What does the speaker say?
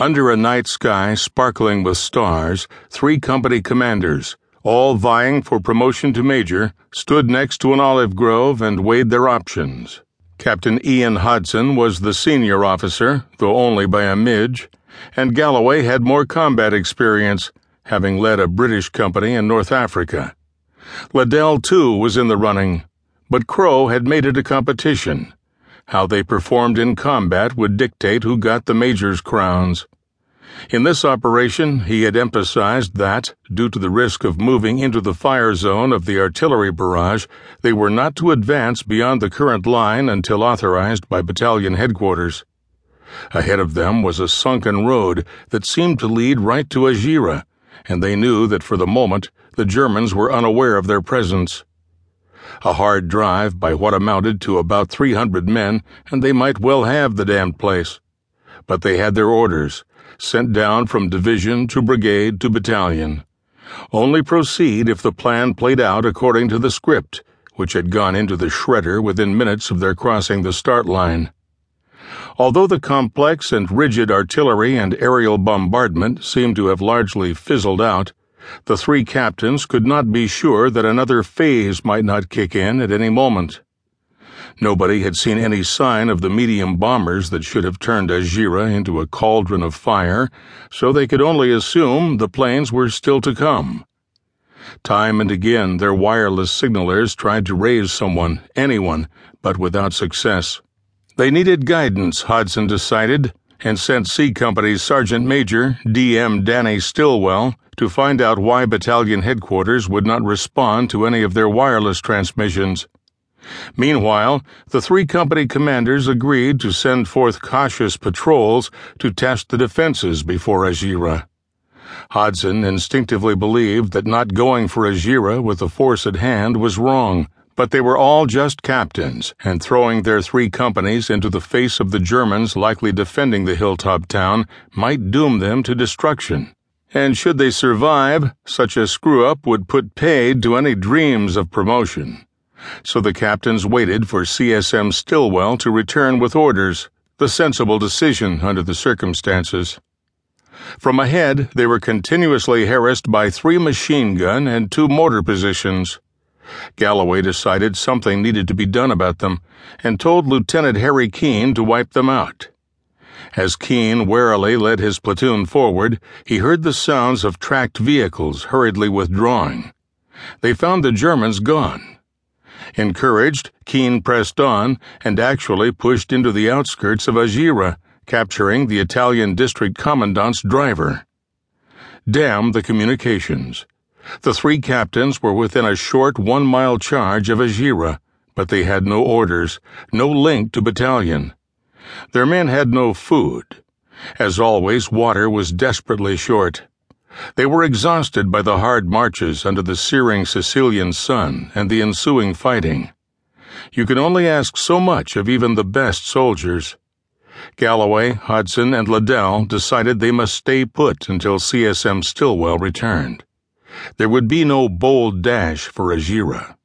Under a night sky sparkling with stars, three company commanders, all vying for promotion to major, stood next to an olive grove and weighed their options. Captain Ian Hodson was the senior officer, though only by a midge, and Galloway had more combat experience, having led a British company in North Africa. Liddell, too, was in the running, but Crowe had made it a competition. How they performed in combat would dictate who got the major's crowns. In this operation, he had emphasized that, due to the risk of moving into the fire zone of the artillery barrage, they were not to advance beyond the current line until authorized by battalion headquarters. Ahead of them was a sunken road that seemed to lead right to Agira, and they knew that for the moment the Germans were unaware of their presence. A hard drive by what amounted to about 300 men, and they might well have the damned place. But they had their orders, sent down from division to brigade to battalion. Only proceed if the plan played out according to the script, which had gone into the shredder within minutes of their crossing the start line. Although the complex and rigid artillery and aerial bombardment seemed to have largely fizzled out, the three captains could not be sure that another phase might not kick in at any moment. Nobody had seen any sign of the medium bombers that should have turned Agira into a cauldron of fire, so they could only assume the planes were still to come. Time and again, their wireless signalers tried to raise someone, anyone, but without success. They needed guidance, Hodson decided, and sent C Company's Sergeant Major, D.M. Danny Stillwell, to find out why battalion headquarters would not respond to any of their wireless transmissions. Meanwhile, the three company commanders agreed to send forth cautious patrols to test the defenses before Agira. Hodson instinctively believed that not going for Agira with the force at hand was wrong, but they were all just captains, and throwing their three companies into the face of the Germans likely defending the hilltop town might doom them to destruction and should they survive, such a screw up would put paid to any dreams of promotion. So the captains waited for CSM Stillwell to return with orders, the sensible decision under the circumstances. From ahead, they were continuously harassed by three machine gun and two mortar positions. Galloway decided something needed to be done about them and told Lieutenant Harry Keene to wipe them out. As Keene warily led his platoon forward, he heard the sounds of tracked vehicles hurriedly withdrawing. They found the Germans gone. Encouraged, Keene pressed on and actually pushed into the outskirts of Agira, capturing the Italian district commandant's driver. Damn the communications. The three captains were within a short one mile charge of Agira, but they had no orders, no link to battalion. Their men had no food. As always, water was desperately short. They were exhausted by the hard marches under the searing Sicilian sun and the ensuing fighting. You can only ask so much of even the best soldiers. Galloway, Hodson, and Liddell decided they must stay put until CSM Stillwell returned. There would be no bold dash for Agira.